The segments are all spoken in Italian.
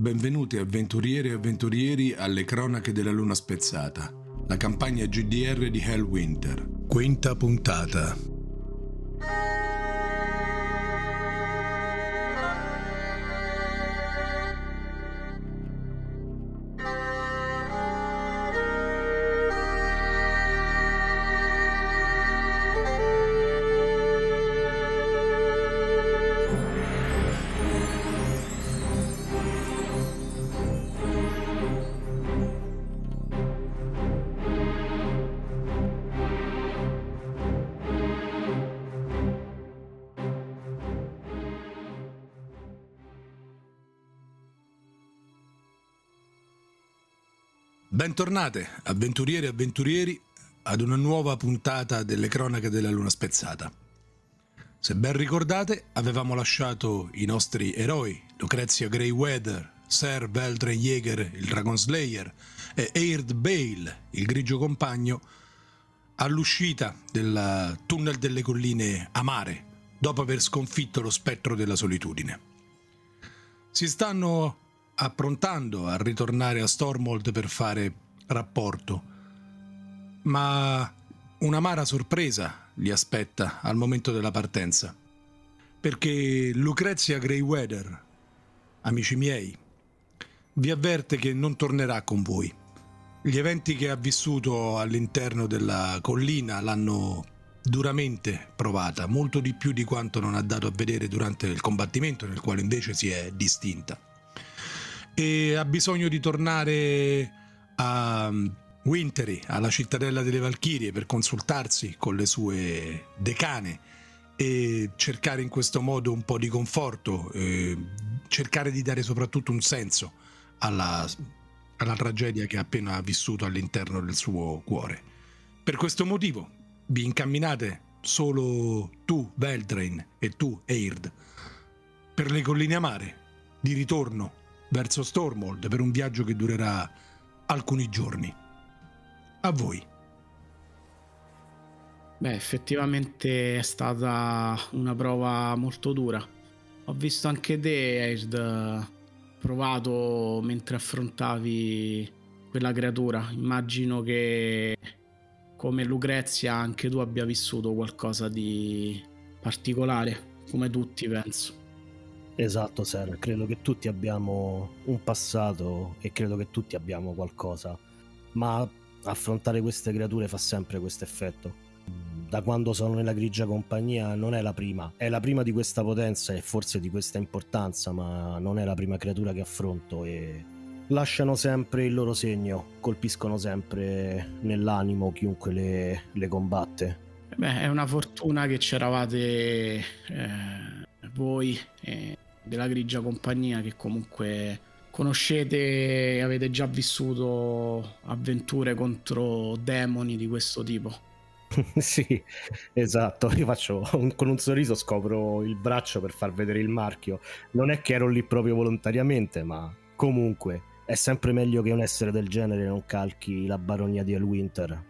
Benvenuti avventurieri e avventurieri alle cronache della luna spezzata, la campagna GDR di Hellwinter. Quinta puntata. Bentornate, avventurieri e avventurieri, ad una nuova puntata delle cronache della Luna Spezzata. Se ben ricordate, avevamo lasciato i nostri eroi, Lucrezia Greyweather, Sir Veldren Jäger, il Dragon Slayer, e Eird Bale, il grigio compagno, all'uscita del tunnel delle colline Amare, dopo aver sconfitto lo spettro della solitudine. Si stanno approntando a ritornare a Stormhold per fare rapporto, ma un'amara sorpresa li aspetta al momento della partenza, perché Lucrezia Greyweather, amici miei, vi avverte che non tornerà con voi. Gli eventi che ha vissuto all'interno della collina l'hanno duramente provata, molto di più di quanto non ha dato a vedere durante il combattimento nel quale invece si è distinta e ha bisogno di tornare a Wintery, alla cittadella delle Valchirie, per consultarsi con le sue decane e cercare in questo modo un po' di conforto, cercare di dare soprattutto un senso alla, alla tragedia che ha appena vissuto all'interno del suo cuore. Per questo motivo vi incamminate solo tu, Veldrain, e tu, Eird, per le colline amare, di ritorno verso Stormhold per un viaggio che durerà alcuni giorni. A voi. Beh, effettivamente è stata una prova molto dura. Ho visto anche te, Aird, provato mentre affrontavi quella creatura. Immagino che come Lucrezia anche tu abbia vissuto qualcosa di particolare, come tutti penso. Esatto, Sir, credo che tutti abbiamo un passato e credo che tutti abbiamo qualcosa, ma affrontare queste creature fa sempre questo effetto. Da quando sono nella grigia compagnia non è la prima, è la prima di questa potenza e forse di questa importanza, ma non è la prima creatura che affronto e lasciano sempre il loro segno, colpiscono sempre nell'animo chiunque le, le combatte. Beh, è una fortuna che c'eravate eh, voi. Eh della grigia compagnia che comunque conoscete e avete già vissuto avventure contro demoni di questo tipo. sì, esatto. Io faccio un, con un sorriso scopro il braccio per far vedere il marchio. Non è che ero lì proprio volontariamente, ma comunque è sempre meglio che un essere del genere non calchi la baronia di Elwinter.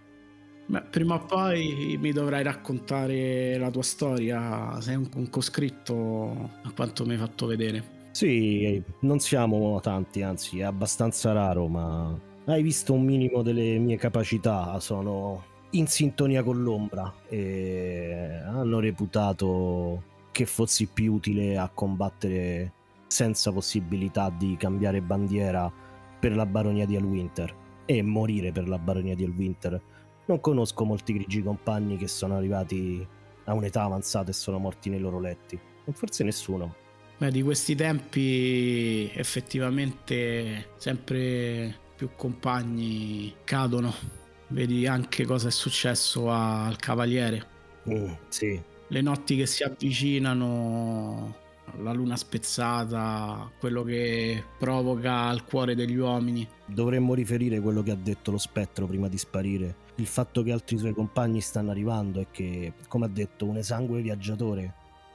Beh, prima o poi mi dovrai raccontare la tua storia. Sei un, coscritto a quanto mi hai fatto vedere. Sì, non siamo tanti, anzi è abbastanza raro, ma hai visto un minimo delle mie capacità. Sono in sintonia con l'ombra e hanno reputato che fossi più utile a combattere senza possibilità di cambiare bandiera per la baronia di Elwinter e morire per la baronia di Elwinter non conosco molti grigi compagni che sono arrivati a un'età avanzata e sono morti nei loro letti. Forse nessuno. Beh, di questi tempi effettivamente sempre più compagni cadono. Vedi anche cosa è successo al cavaliere. Mm, sì. Le notti che si avvicinano, la luna spezzata, quello che provoca al cuore degli uomini. Dovremmo riferire quello che ha detto lo spettro prima di sparire il fatto che altri suoi compagni stanno arrivando e che, come ha detto, un esangue viaggiatore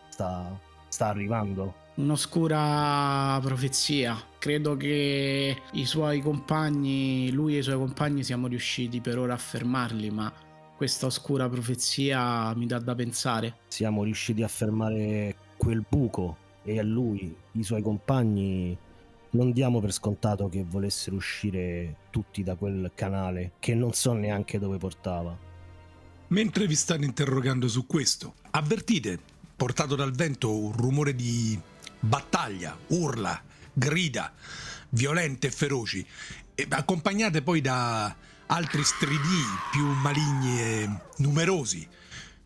sta, sta arrivando. Un'oscura profezia. Credo che i suoi compagni, lui e i suoi compagni siamo riusciti per ora a fermarli, ma questa oscura profezia mi dà da pensare. Siamo riusciti a fermare quel buco e a lui, i suoi compagni, non diamo per scontato che volessero uscire tutti da quel canale che non so neanche dove portava. Mentre vi stanno interrogando su questo, avvertite, portato dal vento, un rumore di battaglia, urla, grida, violente e feroci, accompagnate poi da altri stridii più maligni e numerosi.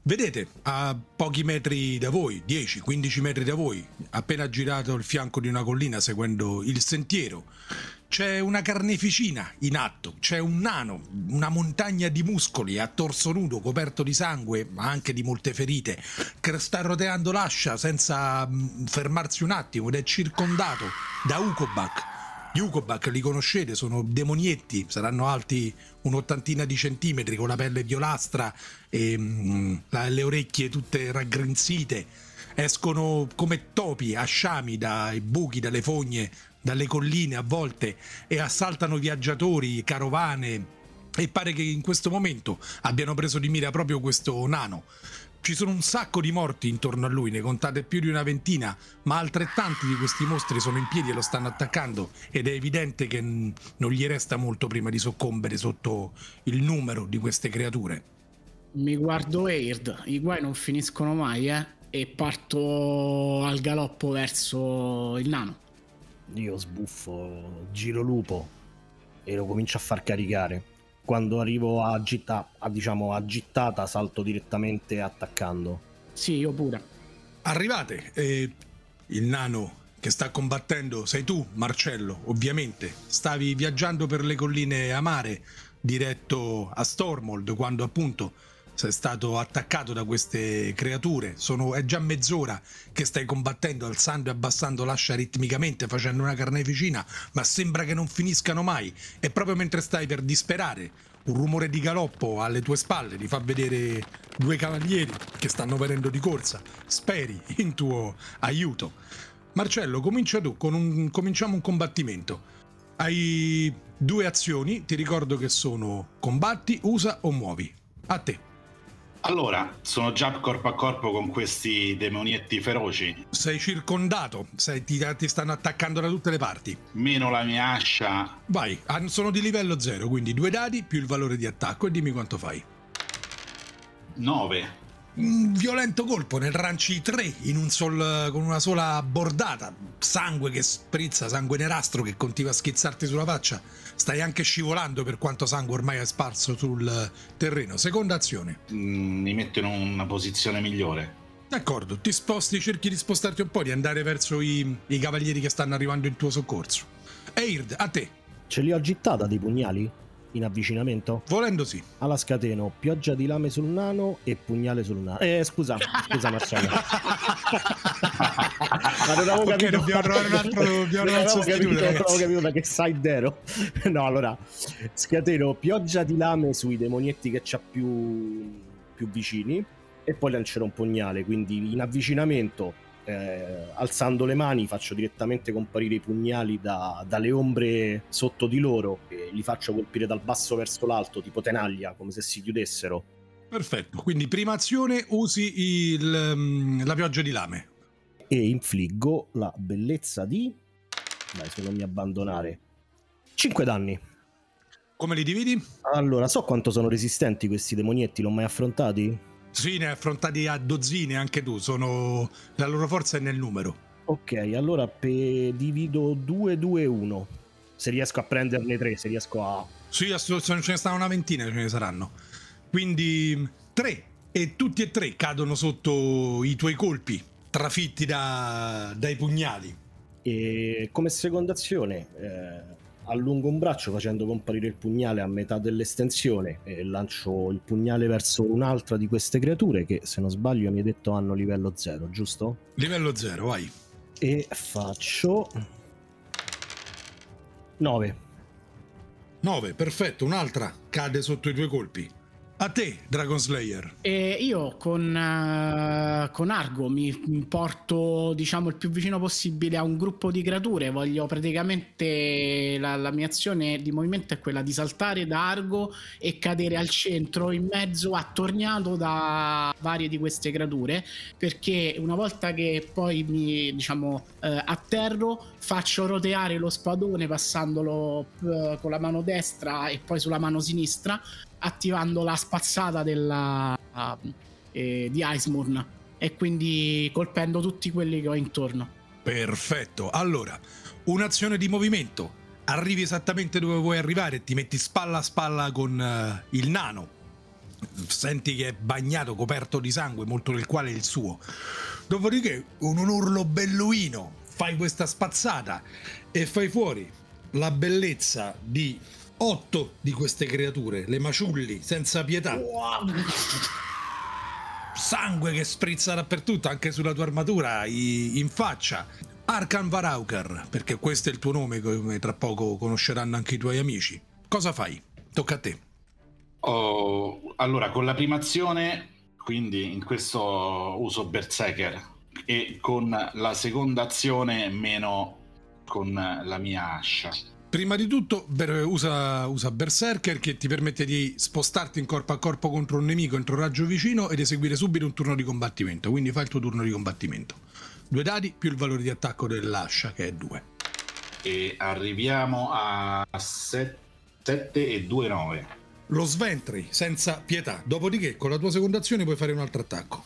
Vedete, a pochi metri da voi, 10-15 metri da voi, appena girato il fianco di una collina seguendo il sentiero, c'è una carneficina in atto, c'è un nano, una montagna di muscoli a torso nudo, coperto di sangue, ma anche di molte ferite, che sta roteando l'ascia senza mm, fermarsi un attimo ed è circondato da Ukobak gli li conoscete, sono demonietti, saranno alti un'ottantina di centimetri con la pelle violastra e mm, le orecchie tutte raggrinzite. Escono come topi, asciami dai buchi, dalle fogne, dalle colline a volte e assaltano viaggiatori, carovane. E pare che in questo momento abbiano preso di mira proprio questo nano. Ci sono un sacco di morti intorno a lui, ne contate più di una ventina, ma altrettanti di questi mostri sono in piedi e lo stanno attaccando ed è evidente che non gli resta molto prima di soccombere sotto il numero di queste creature. Mi guardo Eird, i guai non finiscono mai, eh? E parto al galoppo verso il nano. Io sbuffo, giro lupo e lo comincio a far caricare quando arrivo a, gitta, a, diciamo, a gittata salto direttamente attaccando. Sì, io pure. Arrivate e il nano che sta combattendo sei tu, Marcello, ovviamente. Stavi viaggiando per le colline amare diretto a Stormold quando appunto sei stato attaccato da queste creature. Sono, è già mezz'ora che stai combattendo, alzando e abbassando l'ascia ritmicamente, facendo una carneficina, ma sembra che non finiscano mai. E proprio mentre stai per disperare, un rumore di galoppo alle tue spalle ti fa vedere due cavalieri che stanno venendo di corsa. Speri in tuo aiuto. Marcello, comincia tu, un, cominciamo un combattimento. Hai due azioni, ti ricordo che sono combatti, usa o muovi. A te. Allora, sono già corpo a corpo con questi demonietti feroci. Sei circondato, sei, ti, ti, stanno attaccando da tutte le parti. Meno la mia ascia. Vai, sono di livello 0, quindi due dadi più il valore di attacco e dimmi quanto fai. 9 un violento colpo nel ranci 3 in un sol, con una sola bordata, sangue che sprizza, sangue nerastro che continua a schizzarti sulla faccia. Stai anche scivolando per quanto sangue ormai è sparso sul terreno. Seconda azione. Mm, mi metto in una posizione migliore. D'accordo, ti sposti, cerchi di spostarti un po', di andare verso i, i cavalieri che stanno arrivando in tuo soccorso. Eird, a te. Ce li ho gittata dei pugnali? In avvicinamento? Volendo sì. Alla scateno, pioggia di lame sul nano e pugnale sul nano. Eh, scusa, scusa Marcello. Ma non avevo okay, capito. dobbiamo trovare un altro, dobbiamo non avevo capito, non avevo capito da che side ero. no, allora, scateno, pioggia di lame sui demonietti che c'ha più, più vicini e poi lancerò un pugnale, quindi in avvicinamento eh, alzando le mani faccio direttamente comparire i pugnali da, dalle ombre sotto di loro e li faccio colpire dal basso verso l'alto, tipo tenaglia, come se si chiudessero. Perfetto, quindi prima azione usi il, mm, la pioggia di lame. E infliggo la bellezza di... Dai, se non mi abbandonare. 5 danni. Come li dividi? Allora, so quanto sono resistenti questi demonietti, l'ho mai affrontati? Sì, ne hai affrontati a dozzine anche tu, sono... la loro forza è nel numero. Ok, allora pe... divido 2, 2, 1. Se riesco a prenderne 3, se riesco a... Sì, ce ne stanno una ventina, ce ne saranno. Quindi 3 e tutti e tre cadono sotto i tuoi colpi, trafitti da... dai pugnali. E come seconda azione... Eh allungo un braccio facendo comparire il pugnale a metà dell'estensione e lancio il pugnale verso un'altra di queste creature che se non sbaglio mi hai detto hanno livello 0, giusto? Livello 0, vai. E faccio 9. 9, perfetto, un'altra cade sotto i tuoi colpi. A te, Dragon Slayer. E io con, uh, con Argo mi porto, diciamo, il più vicino possibile a un gruppo di creature. Voglio praticamente la, la, mia azione di movimento è quella di saltare da Argo e cadere al centro, in mezzo, attorniato da varie di queste creature. Perché una volta che poi mi, diciamo, uh, atterro, faccio roteare lo spadone passandolo uh, con la mano destra e poi sulla mano sinistra attivando la spazzata della, uh, eh, di Icemoon e quindi colpendo tutti quelli che ho intorno. Perfetto, allora un'azione di movimento. Arrivi esattamente dove vuoi arrivare, ti metti spalla a spalla con uh, il nano. Senti che è bagnato, coperto di sangue, molto del quale è il suo. Dopodiché, con un urlo belluino, fai questa spazzata e fai fuori la bellezza di otto di queste creature, le maciulli, senza pietà. Sangue che sprizza dappertutto, anche sulla tua armatura, in faccia. Arkan Varauker, perché questo è il tuo nome, come tra poco conosceranno anche i tuoi amici. Cosa fai? Tocca a te. Oh, allora, con la prima azione, quindi in questo uso Berserker, e con la seconda azione meno con la mia ascia. Prima di tutto usa, usa, Berserker che ti permette di spostarti in corpo a corpo contro un nemico entro raggio vicino ed eseguire subito un turno di combattimento. Quindi fai il tuo turno di combattimento. Due dadi più il valore di attacco dell'ascia che è 2. E arriviamo a 7 e 2, 9. Lo sventri senza pietà. Dopodiché con la tua seconda azione puoi fare un altro attacco.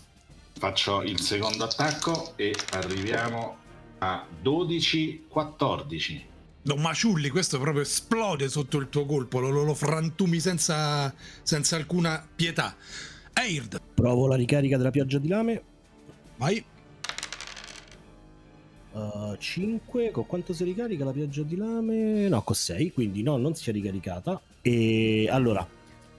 Faccio il secondo attacco e arriviamo a 12, 14. Lo maciulli, questo proprio esplode sotto il tuo colpo, lo, lo, lo frantumi senza, senza, alcuna pietà. Eird. Provo la ricarica della pioggia di lame. Vai. Uh, 5, con quanto si ricarica la pioggia di lame? No, con 6, quindi no, non si è ricaricata. E allora,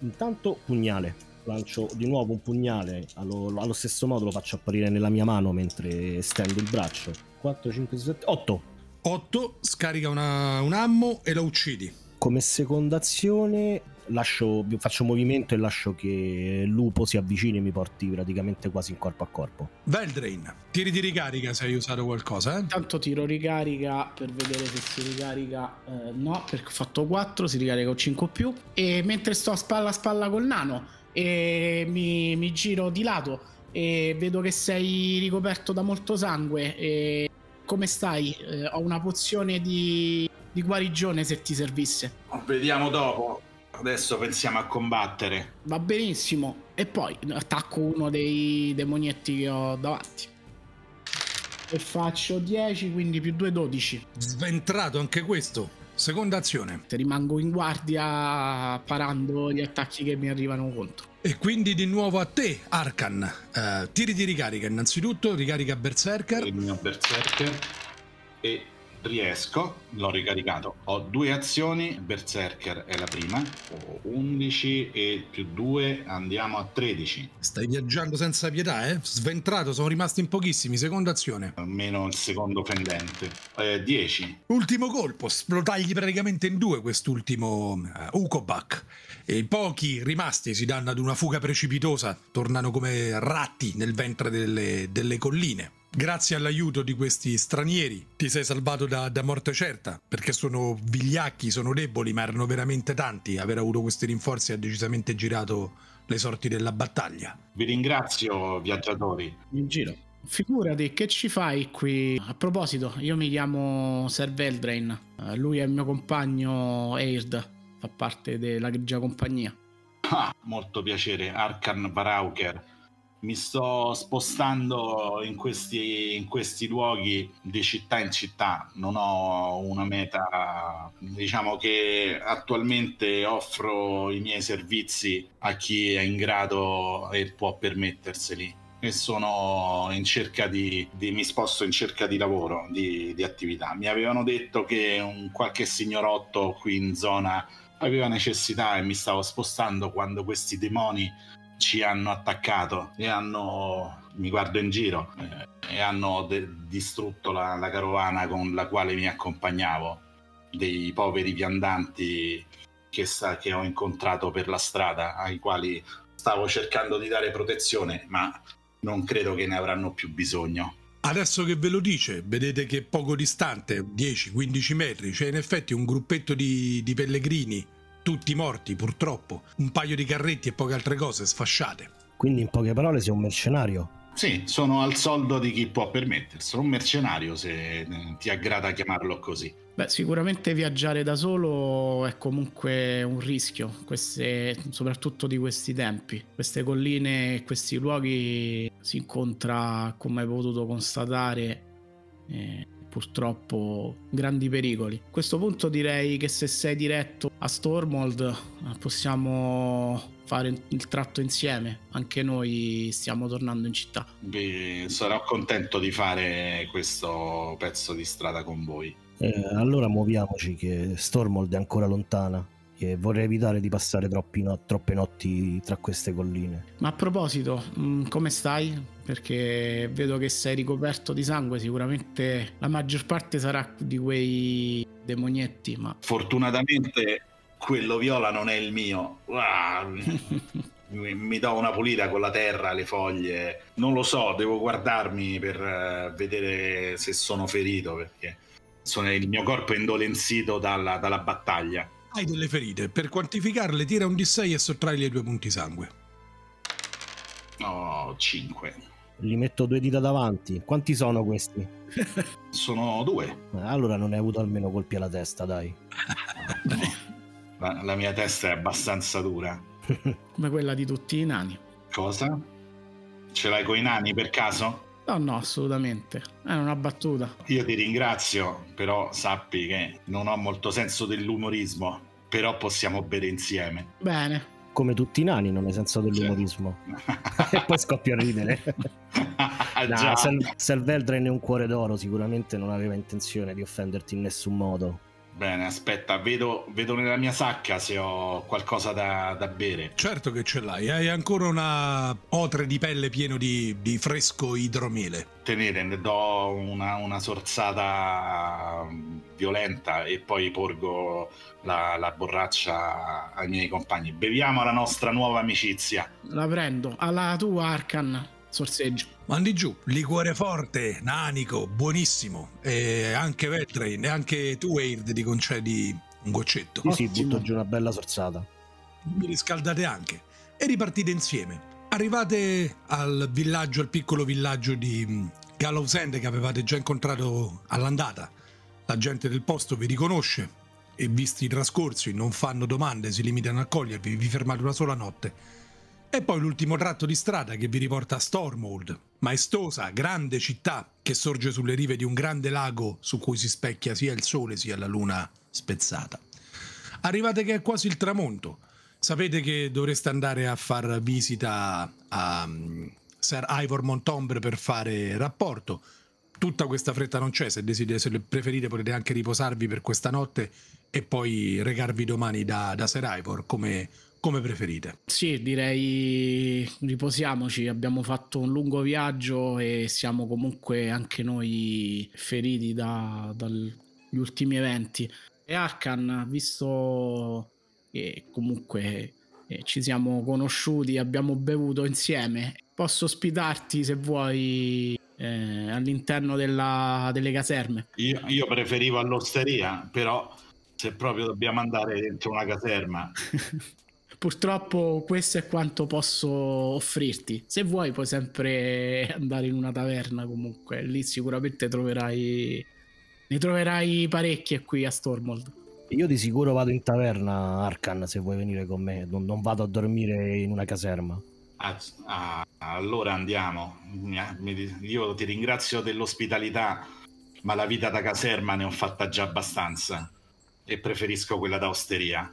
intanto pugnale. Lancio di nuovo un pugnale, allo, allo stesso modo lo faccio apparire nella mia mano mentre stendo il braccio. 4, 5, 6, 7, 8 8 scarica una, un ammo e lo uccidi. Come seconda azione lascio, faccio movimento e lascio che il lupo si avvicini e mi porti praticamente quasi in corpo a corpo. Veldrain, tiri di ricarica se hai usato qualcosa. Eh? Intanto tiro ricarica per vedere se si ricarica. Eh, no, perché ho fatto 4, si ricarica con 5 più. E mentre sto a spalla a spalla col nano e mi, mi giro di lato e vedo che sei ricoperto da molto sangue e come stai? Eh, ho una pozione di, di guarigione se ti servisse. Vediamo dopo. Adesso pensiamo a combattere. Va benissimo. E poi attacco uno dei demonietti che ho davanti. E faccio 10, quindi più 2, 12. Sventrato anche questo. Seconda azione. Rimango in guardia parando gli attacchi che mi arrivano contro. E quindi di nuovo a te, Arkan. Uh, tiri di ricarica innanzitutto, ricarica Berserker. Il mio Berserker. E riesco, l'ho ricaricato. Ho due azioni, Berserker è la prima, ho 11 e più 2 andiamo a 13. Stai viaggiando senza pietà, eh? Sventrato, sono rimasti in pochissimi, seconda azione. Almeno il secondo fendente. Eh, 10. Ultimo colpo, lo tagli praticamente in due quest'ultimo uh, Ukobak. E i pochi rimasti si danno ad una fuga precipitosa, tornano come ratti nel ventre delle, delle colline. Grazie all'aiuto di questi stranieri ti sei salvato da, da, morte certa, perché sono vigliacchi, sono deboli, ma erano veramente tanti. Aver avuto questi rinforzi ha decisamente girato le sorti della battaglia. Vi ringrazio, viaggiatori. In giro. Figurati, che ci fai qui? A proposito, io mi chiamo Sir Veldrain, lui è il mio compagno Eird, fa parte della grigia compagnia. Ah, molto piacere, Arkan Varauker mi sto spostando in questi, in questi, luoghi di città in città, non ho una meta, diciamo che attualmente offro i miei servizi a chi è in grado e può permetterseli e sono in cerca di, di mi sposto in cerca di lavoro, di, di attività. Mi avevano detto che un qualche signorotto qui in zona aveva necessità e mi stavo spostando quando questi demoni ci hanno attaccato e hanno, mi guardo in giro, eh, e hanno de- distrutto la, la, carovana con la quale mi accompagnavo, dei poveri viandanti che, sa, che ho incontrato per la strada, ai quali stavo cercando di dare protezione, ma non credo che ne avranno più bisogno. Adesso che ve lo dice, vedete che poco distante, 10-15 metri, c'è in effetti un gruppetto di, di pellegrini, tutti morti purtroppo, un paio di carretti e poche altre cose sfasciate. Quindi in poche parole sei un mercenario. Sì, sono al soldo di chi può permetterselo, un mercenario se ti aggrada chiamarlo così. Beh, sicuramente viaggiare da solo è comunque un rischio, queste, soprattutto di questi tempi. Queste colline e questi luoghi si incontra, come hai potuto constatare, eh, purtroppo grandi pericoli. A questo punto direi che se sei diretto a Stormold eh, possiamo fare il tratto insieme. Anche noi stiamo tornando in città. Beh, sarò contento di fare questo pezzo di strada con voi. Eh, allora muoviamoci che Stormold è ancora lontana e vorrei evitare di passare no- troppe notti tra queste colline. Ma a proposito, mh, mm, come stai? Perché vedo che sei ricoperto di sangue, sicuramente la maggior parte sarà di quei demonietti, ma... Fortunatamente quello viola non è il mio. Ah, mi, mi do una pulita con la terra, le foglie. Non lo so, devo guardarmi per uh, vedere se sono ferito perché sono, il mio corpo è indolenzito dalla, dalla battaglia. Hai delle ferite, per quantificarle tira un D6 e sottrai le due punti sangue. Oh, 5. Gli metto due dita davanti. Quanti sono questi? sono due. Eh, allora non hai avuto almeno colpi alla testa, dai. la, la mia testa è abbastanza dura. Come quella di tutti i nani. Cosa? Ce l'hai con i nani per caso? No, no, assolutamente. È una battuta. Io ti ringrazio, però sappi che non ho molto senso dell'umorismo, però possiamo bere insieme. Bene. Come tutti i nani non hai senso dell'umorismo. e poi scoppio a ridere. no, Sel- Selveldren è un cuore d'oro, sicuramente non aveva intenzione di offenderti in nessun modo. Bene, aspetta, vedo, vedo, nella mia sacca se ho qualcosa da, da, bere. Certo che ce l'hai, hai ancora una otre di pelle pieno di, di fresco idromiele. Tenete, ne do una, una sorzata mm, violenta e poi porgo la, la, borraccia ai miei compagni. Beviamo la nostra nuova amicizia. La prendo, alla tua Arcan sorseggio. Mandi giù, liquore forte, nanico, buonissimo. E anche Veltrain, e anche tu, Eird, ti concedi un goccetto. Sì, sì, butto giù una bella sorzata. Mi riscaldate anche. E ripartite insieme. Arrivate al villaggio, al piccolo villaggio di mm, Gallows End che avevate già incontrato all'andata. La gente del posto vi riconosce e visti i trascorsi non fanno domande, si limitano a accogliervi, vi fermate una sola notte e poi l'ultimo tratto di strada che vi riporta a Stormhold, maestosa, grande città che sorge sulle rive di un grande lago su cui si specchia sia il sole sia la luna spezzata. Arrivate che è quasi il tramonto. Sapete che dovreste andare a far visita a um, Sir Ivor Montombre per fare rapporto. Tutta questa fretta non c'è, se, se preferite potete anche riposarvi per questa notte e poi recarvi domani da, da Sir Ivor come come preferite. Sì, direi riposiamoci, abbiamo fatto un lungo viaggio e siamo comunque anche noi feriti da, dagli ultimi eventi. E Arkan, visto che comunque eh, ci siamo conosciuti, abbiamo bevuto insieme, posso ospitarti se vuoi eh, all'interno della, delle caserme. Io, io preferivo all'osteria, però se proprio dobbiamo andare dentro una caserma purtroppo questo è quanto posso offrirti. Se vuoi puoi sempre andare in una taverna comunque, lì sicuramente troverai ne troverai parecchie qui a Stormold. Io di sicuro vado in taverna, Arkan, se vuoi venire con me. Non, non vado a dormire in una caserma. Ah, ah, allora andiamo. Io ti ringrazio dell'ospitalità, ma la vita da caserma ne ho fatta già abbastanza e preferisco quella da osteria.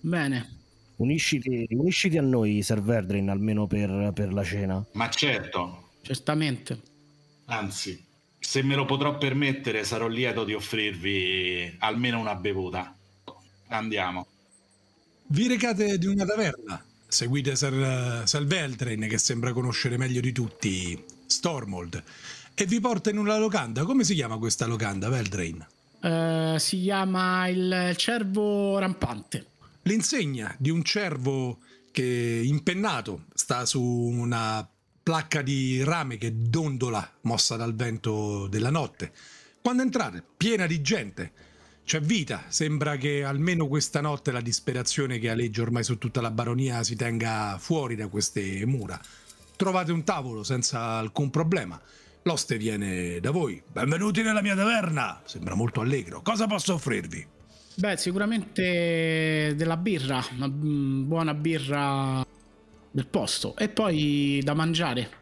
Bene, Unisciti, unisciti a noi, Sir Verdrin, almeno per, per la cena. Ma certo. Certamente. Anzi, se me lo potrò permettere, sarò lieto di offrirvi almeno una bevuta. Andiamo. Vi recate di una taverna. Seguite Sir, Sir Veldrin, che sembra conoscere meglio di tutti Stormold, e vi porta in una locanda. Come si chiama questa locanda, Veldrain? Uh, si chiama il cervo rampante l'insegna di un cervo che impennato sta su una placca di rame che dondola mossa dal vento della notte. Quando entrate, piena di gente, c'è vita, sembra che almeno questa notte la disperazione che aleggia ormai su tutta la baronia si tenga fuori da queste mura. Trovate un tavolo senza alcun problema. L'oste viene da voi. Benvenuti nella mia taverna. Sembra molto allegro. Cosa posso offrirvi? Beh, sicuramente della birra, una mm, buona birra del posto e poi da mangiare.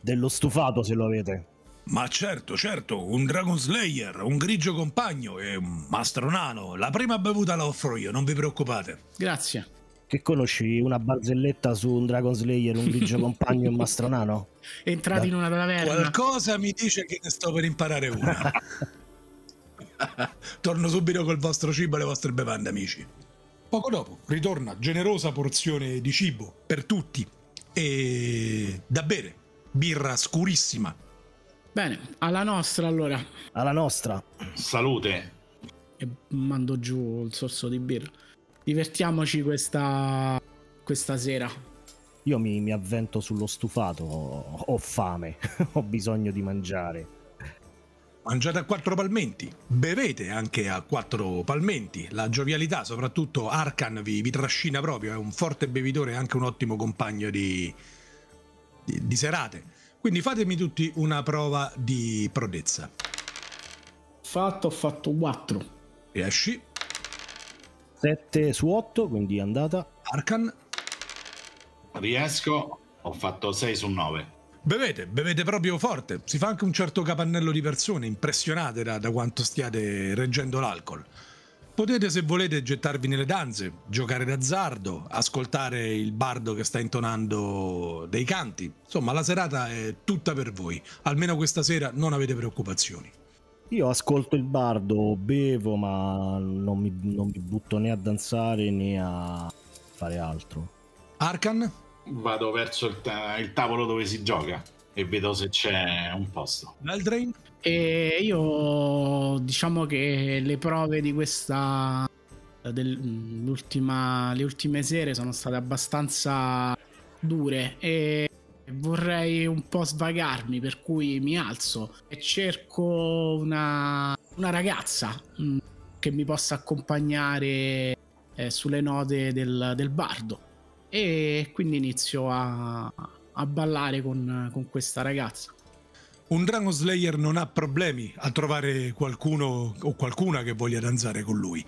Dello stufato se lo avete. Ma certo, certo, un Dragon Slayer, un grigio compagno e un mastro nano. La prima bevuta la offro io, non vi preoccupate. Grazie. Che conosci una barzelletta su un Dragon Slayer, un grigio compagno e un mastro nano? Entrati in una taverna. Qualcosa mi dice che ne sto per imparare una. Torno subito col vostro cibo e le vostre bevande, amici. Poco dopo ritorna generosa porzione di cibo per tutti e da bere. Birra scurissima. Bene, alla nostra allora. Alla nostra. Salute. E mando giù il sorso di birra. Divertiamoci questa, questa sera. Io mi, mi avvento sullo stufato, ho fame, ho bisogno di mangiare. Mangiate a quattro palmenti, bevete anche a quattro palmenti. La giovialità, soprattutto Arkan, vi, vi trascina proprio. È un forte bevitore e anche un ottimo compagno di, di, di serate. Quindi fatemi tutti una prova di prodezza. Fatto, ho fatto 4. Riesci? 7 su 8, quindi è andata. Arkan? Riesco, ho fatto 6 su 9. Bevete, bevete proprio forte. Si fa anche un certo capannello di persone impressionate da, da quanto stiate reggendo l'alcol. Potete, se volete, gettarvi nelle danze, giocare d'azzardo, ascoltare il bardo che sta intonando dei canti. Insomma, la serata è tutta per voi. Almeno questa sera non avete preoccupazioni. Io ascolto il bardo, bevo, ma non mi, non mi butto né a danzare né a fare altro. Arkan? Vado verso il, ta- il tavolo dove si gioca e vedo se c'è un posto. Veldrain? E io diciamo che le prove di questa dell'ultima le ultime sere sono state abbastanza dure e vorrei un po' svagarmi per cui mi alzo e cerco una, una ragazza mh, che mi possa accompagnare eh, sulle note del, del bardo e quindi inizio a, a ballare con, con questa ragazza Un Dragon Slayer non ha problemi a trovare qualcuno o qualcuna che voglia danzare con lui.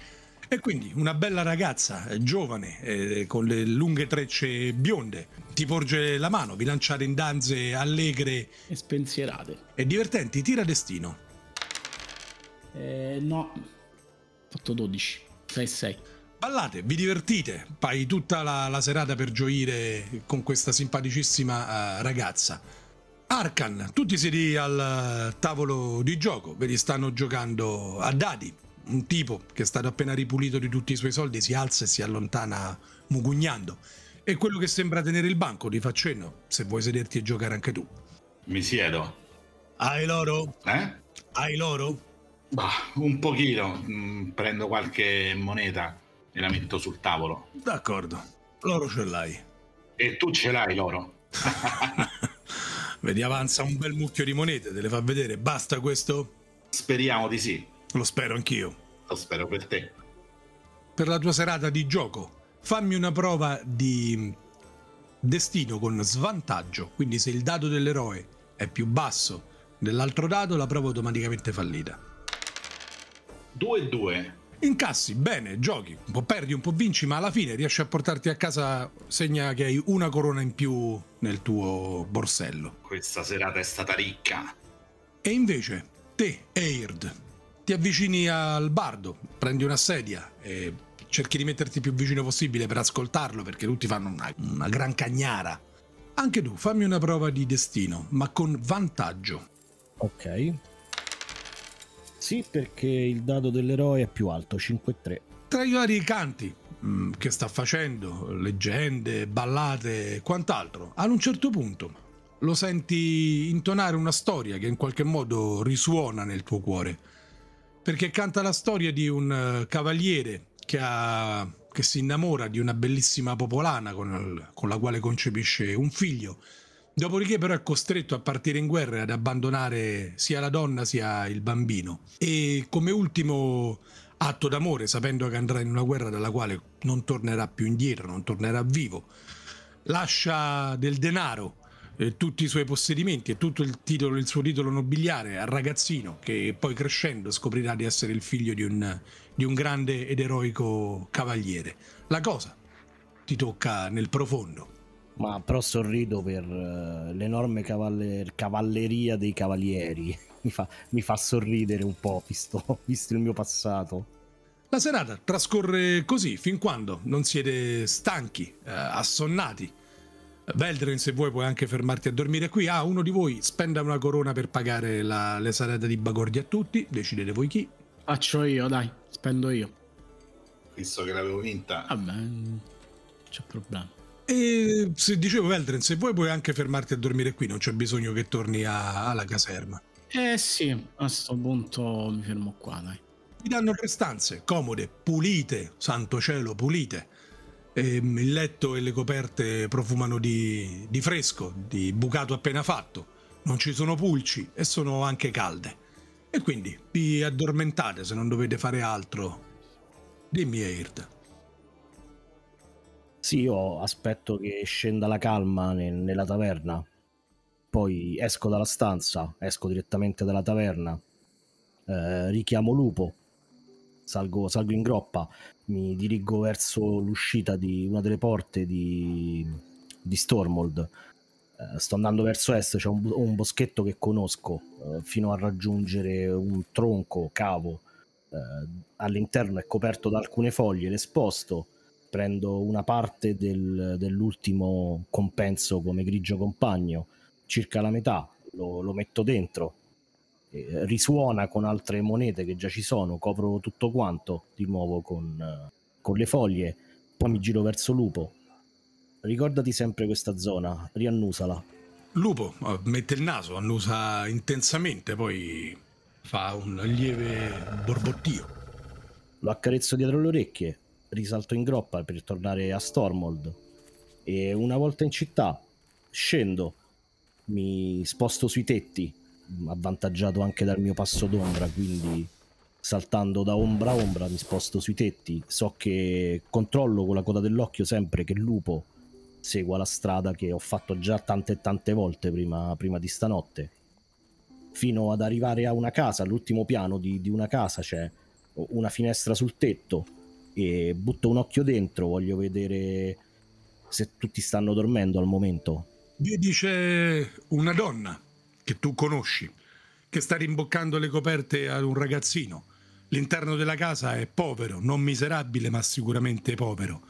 E quindi una bella ragazza, giovane, eh, con le lunghe trecce bionde, ti porge la mano, vi lanciate in danze allegre e spensierate e divertenti. Tira destino. Eh, no, ho fatto 12, 6 6. Ballate, vi divertite, fai tutta la, la serata per gioire con questa simpaticissima eh, ragazza. Arkan, tu ti siedi al eh, tavolo di gioco, vedi stanno giocando a dadi. Un tipo che è stato appena ripulito di tutti i suoi soldi si alza e si allontana mugugnando. E quello che sembra tenere il banco, ti fa cenno, se vuoi sederti e giocare anche tu. Mi siedo. Hai l'oro? Eh? Hai l'oro? Bah, un pochino. Mm, prendo qualche moneta e la metto sul tavolo. D'accordo, l'oro ce l'hai. E tu ce l'hai l'oro? Vedi, avanza un bel mucchio di monete, te le fa vedere. Basta questo? Speriamo di sì. Lo spero anch'io. Lo spero per te. Per la tua serata di gioco, fammi una prova di destino con svantaggio. Quindi se il dado dell'eroe è più basso dell'altro dado, la prova è automaticamente fallita. 2 e 2. Incassi, bene, giochi, un po' perdi, un po' vinci, ma alla fine riesci a portarti a casa, segna che hai una corona in più nel tuo borsello. Questa serata è stata ricca. E invece, te, Eird, ti avvicini al bardo, prendi una sedia e cerchi di metterti più vicino possibile per ascoltarlo, perché tutti fanno una, una gran cagnara. Anche tu, fammi una prova di destino, ma con vantaggio. Ok. Sì, perché il dado dell'eroe è più alto, 5-3. Tra i vari canti mm, che sta facendo, leggende, ballate e quant'altro, ad un certo punto lo senti intonare una storia che in qualche modo risuona nel tuo cuore. Perché canta la storia di un eh, cavaliere che ha che si innamora di una bellissima popolana con, con la quale concepisce un figlio. Dopodiché però è costretto a partire in guerra e ad abbandonare sia la donna sia il bambino. E come ultimo atto d'amore, sapendo che andrà in una guerra dalla quale non tornerà più indietro, non tornerà vivo, lascia del denaro eh, tutti i suoi possedimenti e tutto il, titolo, il suo titolo nobiliare al ragazzino che poi crescendo scoprirà di essere il figlio di un, di un grande ed eroico cavaliere. La cosa ti tocca nel profondo. Ma però sorrido per uh, l'enorme cavaller- cavalleria dei cavalieri. Mi fa, mi fa sorridere un po', visto, visto il mio passato. La serata trascorre così fin quando non siete stanchi, eh, assonnati. Veldren, se vuoi, puoi anche fermarti a dormire qui. Ah, uno di voi spenda una corona per pagare la, le serate di Bagordi a tutti. Decidete voi chi. Faccio io, dai, spendo io. Visto che l'avevo vinta. Vabbè, non c'è problema. E se dicevo, Veldren, se vuoi, puoi anche fermarti a dormire qui. Non c'è bisogno che torni a, alla caserma. Eh sì, a questo punto mi fermo qua, dai. Vi danno tre stanze comode, pulite, santo cielo, pulite. E il letto e le coperte profumano di, di fresco, di bucato appena fatto. Non ci sono pulci e sono anche calde. E quindi vi addormentate se non dovete fare altro. Dimmi, Eird. Sì, io aspetto che scenda la calma nel- nella taverna. Poi esco dalla stanza, esco direttamente dalla taverna, eh, richiamo Lupo, salgo, salgo in groppa, mi dirigo verso l'uscita di una delle porte di, di Stormold. Eh, sto andando verso est, c'è un, un boschetto che conosco, eh, fino a raggiungere un tronco, cavo. Eh, all'interno è coperto da alcune foglie, le sposto, prendo una parte del- dell'ultimo compenso come grigio compagno, circa la metà, lo, lo metto dentro, eh, risuona con altre monete che già ci sono, copro tutto quanto di nuovo con, con le foglie, poi mi giro verso Lupo. Ricordati sempre questa zona, riannusala. Lupo eh, mette il naso, annusa intensamente, poi fa un lieve borbottio. Lo accarezzo dietro le orecchie, risalto in groppa per tornare a Stormold. E una volta in città scendo, mi sposto sui tetti, avvantaggiato anche dal mio passo d'ombra, quindi saltando da ombra a ombra mi sposto sui tetti, so che controllo con la coda dell'occhio sempre che il lupo segua la strada che ho fatto già tante e tante volte prima, prima di stanotte, fino ad arrivare a una casa, all'ultimo piano di, di una casa c'è una finestra sul tetto e butto un occhio dentro, voglio vedere se tutti stanno dormendo al momento. Vedi c'è una donna che tu conosci, che sta rimboccando le coperte ad un ragazzino. L'interno della casa è povero, non miserabile, ma sicuramente povero.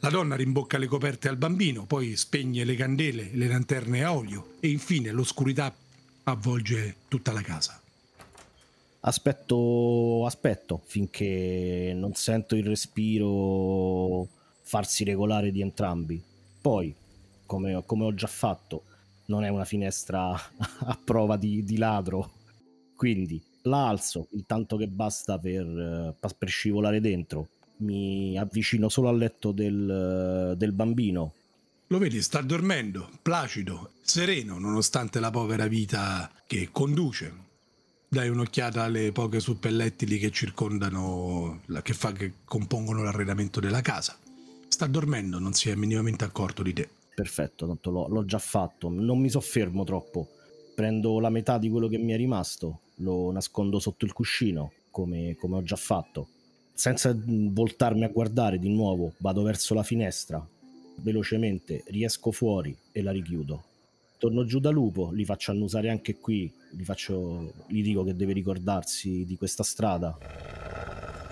La donna rimbocca le coperte al bambino, poi spegne le candele, le lanterne a olio e infine l'oscurità avvolge tutta la casa. Aspetto, aspetto finché non sento il respiro farsi regolare di entrambi. Poi, come, come ho già fatto, non è una finestra a prova di, di ladro. Quindi la alzo il tanto che basta per, per scivolare dentro. Mi avvicino solo al letto del, del bambino. Lo vedi, sta dormendo, placido, sereno, nonostante la povera vita che conduce. Dai un'occhiata alle poche suppellettili che circondano, che, fa, che compongono l'arredamento della casa. Sta dormendo, non si è minimamente accorto di te. Perfetto, tanto l'ho, l'ho già fatto. Non mi soffermo troppo. Prendo la metà di quello che mi è rimasto, lo nascondo sotto il cuscino, come, come ho già fatto. Senza voltarmi a guardare di nuovo, vado verso la finestra. Velocemente riesco fuori e la richiudo. Torno giù da lupo, li faccio annusare anche qui, gli, faccio, gli dico che deve ricordarsi di questa strada.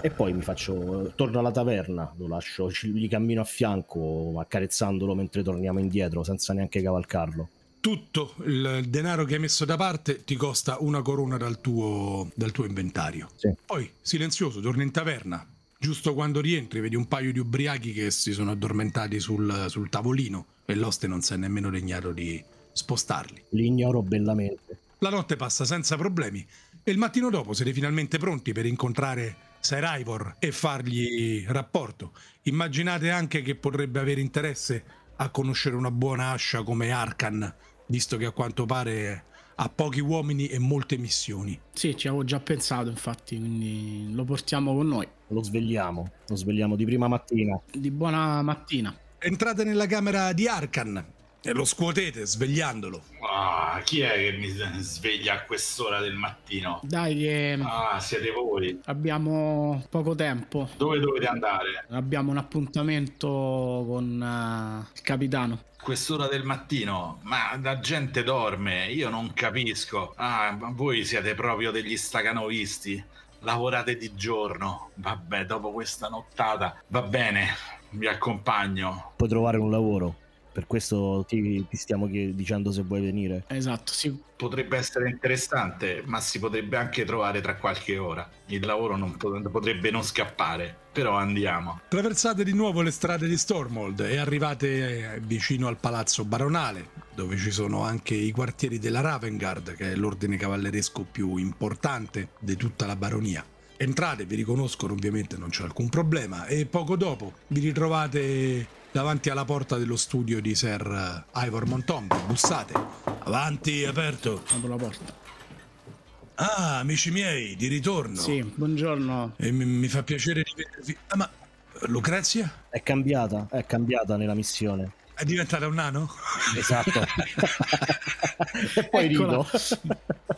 E poi mi faccio, torno alla taverna, lo lascio, ci- gli cammino a fianco, accarezzandolo mentre torniamo indietro, senza neanche cavalcarlo. Tutto il denaro che hai messo da parte ti costa una corona dal tuo, dal tuo inventario. Sì. Poi, silenzioso, torni in taverna. Giusto quando rientri, vedi un paio di ubriachi che si sono addormentati sul, sul tavolino e l'oste non si è nemmeno degnato di spostarli. Li ignoro bellamente. La notte passa senza problemi e il mattino dopo siete finalmente pronti per incontrare Sir Ivor e fargli rapporto. Immaginate anche che potrebbe avere interesse a conoscere una buona ascia come Arkan, visto che a quanto pare ha pochi uomini e molte missioni. Sì, ci avevo già pensato, infatti, quindi lo portiamo con noi. Lo svegliamo, lo svegliamo di prima mattina. Di buona mattina. Entrate nella camera di Arkan e lo scuotete svegliandolo. Ah, chi è che mi sveglia a quest'ora del mattino? Dai, che Ah, siete voi. abbiamo poco tempo. Dove dovete andare? Abbiamo un appuntamento con eh, il capitano. Quest'ora del mattino? Ma la gente dorme, io non capisco. Ah, ma voi siete proprio degli stacanovisti. Lavorate di giorno. Vabbè, dopo questa nottata, va bene, vi accompagno. Puoi trovare un lavoro. Per questo ti, ti stiamo dicendo se vuoi venire. Esatto, sì. Potrebbe essere interessante, ma si potrebbe anche trovare tra qualche ora. Il lavoro non pot- potrebbe non scappare, però andiamo. Traversate di nuovo le strade di Stormhold e arrivate eh, vicino al palazzo baronale, dove ci sono anche i quartieri della Ravengard, che è l'ordine cavalleresco più importante di tutta la baronia. Entrate, vi riconoscono ovviamente, non c'è alcun problema, e poco dopo vi ritrovate davanti alla porta dello studio di Sir eh, Ivor Montombe. Bussate. Avanti, aperto. Apro la porta. Ah, amici miei, di ritorno. Sì, buongiorno. E mi, mi fa piacere rivedervi. Ah, ma Lucrezia? È cambiata, è cambiata nella missione. È diventata un nano? Esatto. e poi Eccola. rido.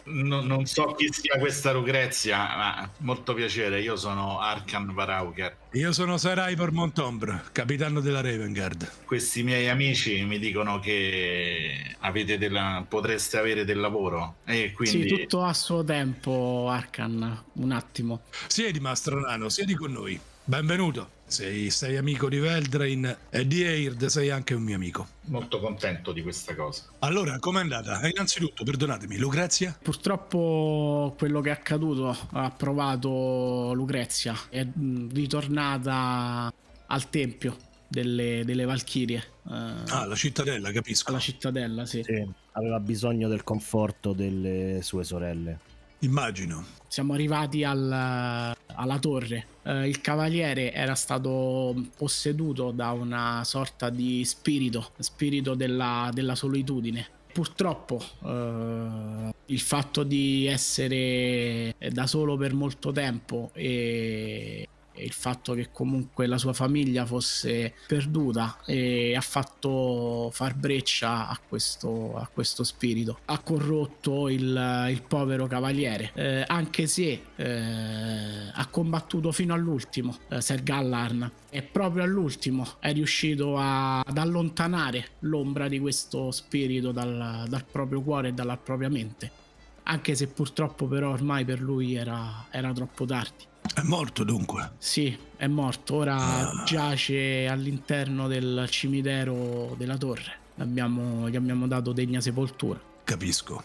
No- non so chi sia questa Lucrezia, ma molto piacere. Io sono Arkan Varauker. Io sono Sir Ivor Montombre, capitano della Ravengard. Questi miei amici mi dicono che avete della- potreste avere del lavoro e quindi Sì, tutto a suo tempo, Arkan. Un attimo. Siedi, mastro nano, siedi con noi. Benvenuto. Sei, sei amico di Veldrain e di Eird sei anche un mio amico. molto contento di questa cosa. Allora, com'è andata? Eh, Innanzitutto, perdonatemi, Lucrezia? Purtroppo quello che è accaduto ha provato Lucrezia. È mh, ritornata al tempio delle, delle Valchirie. eh, Ah, la cittadella, capisco. alla cittadella, sì. Sì, aveva bisogno del conforto delle sue sorelle. Immagino. Siamo arrivati al- alla torre. Eh, il cavaliere era stato posseduto da una sorta di spirito, spirito della, della solitudine. Purtroppo eh, il fatto di essere da solo per molto tempo e, il fatto che comunque la sua famiglia fosse perduta e ha fatto far breccia a questo, a questo spirito. Ha corrotto il, il povero cavaliere, eh, anche se eh, ha combattuto fino all'ultimo eh, Ser Gallarn e proprio all'ultimo è riuscito a- ad allontanare l'ombra di questo spirito dal, dal proprio cuore e dalla propria mente. Anche se purtroppo però ormai per lui era, era troppo tardi. È morto dunque. Sì, è morto. Ora Ah. giace all'interno del cimitero della torre. Abbiamo- gli abbiamo dato degna sepoltura. Capisco.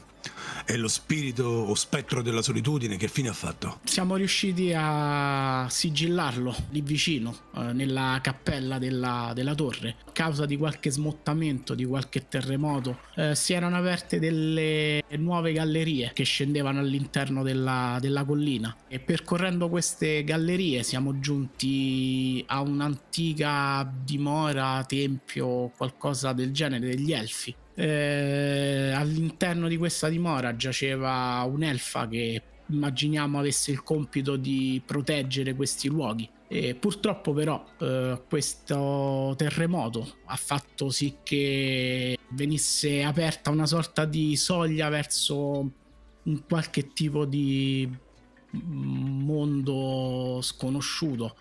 E lo spirito o spettro della solitudine che fine ha fatto? Siamo riusciti a sigillarlo lì vicino, eh, nella cappella della, della torre. A causa di qualche smottamento, di qualche terremoto, eh, si erano aperte delle nuove gallerie che scendevano all'interno della, della collina. E percorrendo queste gallerie siamo giunti a un'antica dimora, tempio, qualcosa del genere degli elfi. Eh, all'interno di questa dimora giaceva un'elfa che immaginiamo avesse il compito di proteggere questi luoghi. E purtroppo però eh, questo terremoto ha fatto sì che venisse aperta una sorta di soglia verso un qualche tipo di mondo sconosciuto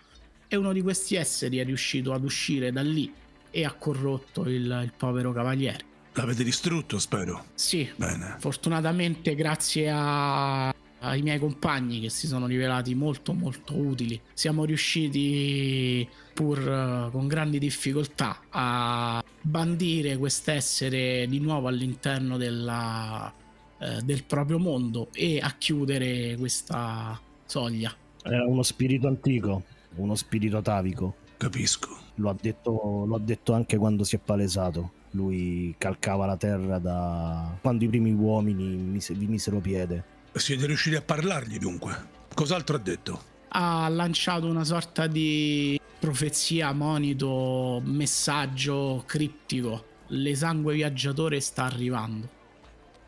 e uno di questi esseri è riuscito ad uscire da lì e ha corrotto il, il povero cavaliere. L'avete distrutto, spero. Sì, Bene. fortunatamente grazie a- ai miei compagni che si sono rivelati molto molto utili siamo riusciti pur eh, con grandi difficoltà a bandire quest'essere di nuovo all'interno della, eh, del proprio mondo e a chiudere questa soglia Era uno spirito antico, uno spirito atavico. Capisco. Lo ha detto, lo ha detto anche quando si è palesato. Lui calcava la terra da quando i primi uomini mise- vi misero piede. Siete riusciti a parlargli dunque? Cos'altro ha detto? ha lanciato una sorta di profezia, monito, messaggio criptico. L'esangue viaggiatore sta arrivando.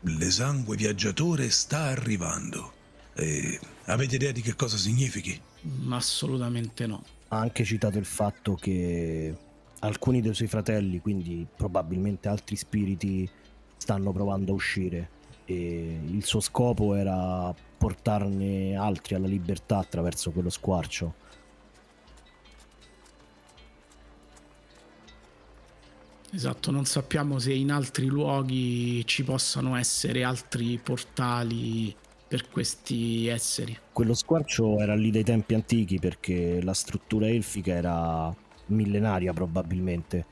L'esangue viaggiatore sta arrivando. E avete idea di che cosa significhi? Assolutamente no. Ha anche citato il fatto che alcuni dei suoi fratelli, quindi probabilmente altri spiriti, stanno provando a uscire e il suo scopo era portarne altri alla libertà attraverso quello squarcio. Esatto, non sappiamo se in altri luoghi ci possano essere altri portali per questi esseri. Quello squarcio era lì dai tempi antichi perché la struttura elfica era millenaria probabilmente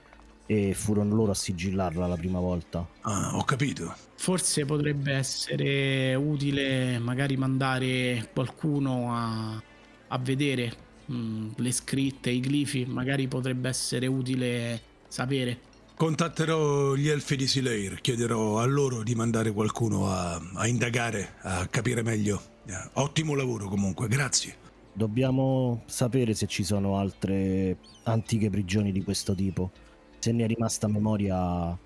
e furono loro a sigillarla la prima volta. Ah, ho capito. Forse potrebbe essere utile magari mandare qualcuno a, a vedere mh, mm, le scritte, i glifi, magari potrebbe essere utile sapere. Contatterò gli elfi di Sileir, chiederò a loro di mandare qualcuno a, a indagare, a capire meglio. Eh, ottimo lavoro comunque, grazie. Dobbiamo sapere se ci sono altre antiche prigioni di questo tipo se ne è rimasta memoria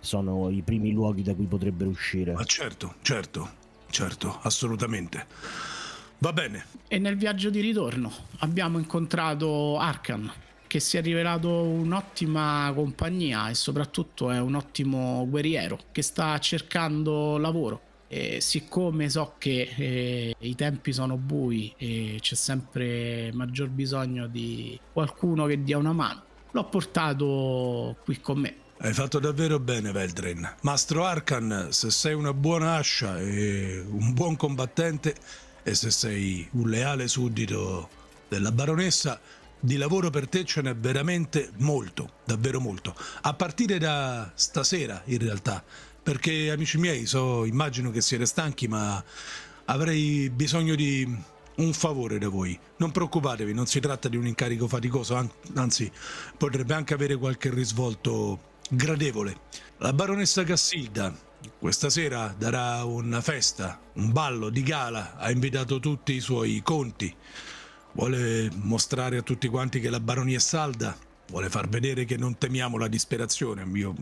sono i primi luoghi da cui potrebbero uscire. Ma certo, certo, certo, assolutamente. Va bene. E nel viaggio di ritorno abbiamo incontrato Arkan, che si è rivelato un'ottima compagnia e soprattutto è un ottimo guerriero che sta cercando lavoro. E siccome so che eh, i tempi sono bui e c'è sempre maggior bisogno di qualcuno che dia una mano, l'ho portato qui con me. Hai fatto davvero bene, Veldrin. Mastro Arkan, se sei una buona ascia e un buon combattente, e se sei un leale suddito della baronessa, di lavoro per te ce n'è veramente molto, davvero molto. A partire da stasera, in realtà. Perché, amici miei, so, immagino che siete stanchi, ma avrei bisogno di un favore da voi. Non preoccupatevi, non si tratta di un incarico faticoso, anzi potrebbe anche avere qualche risvolto gradevole. La baronessa Cassilda questa sera darà una festa, un ballo di gala, ha invitato tutti i suoi conti. Vuole mostrare a tutti quanti che la baronia è salda, vuole far vedere che non temiamo la disperazione, io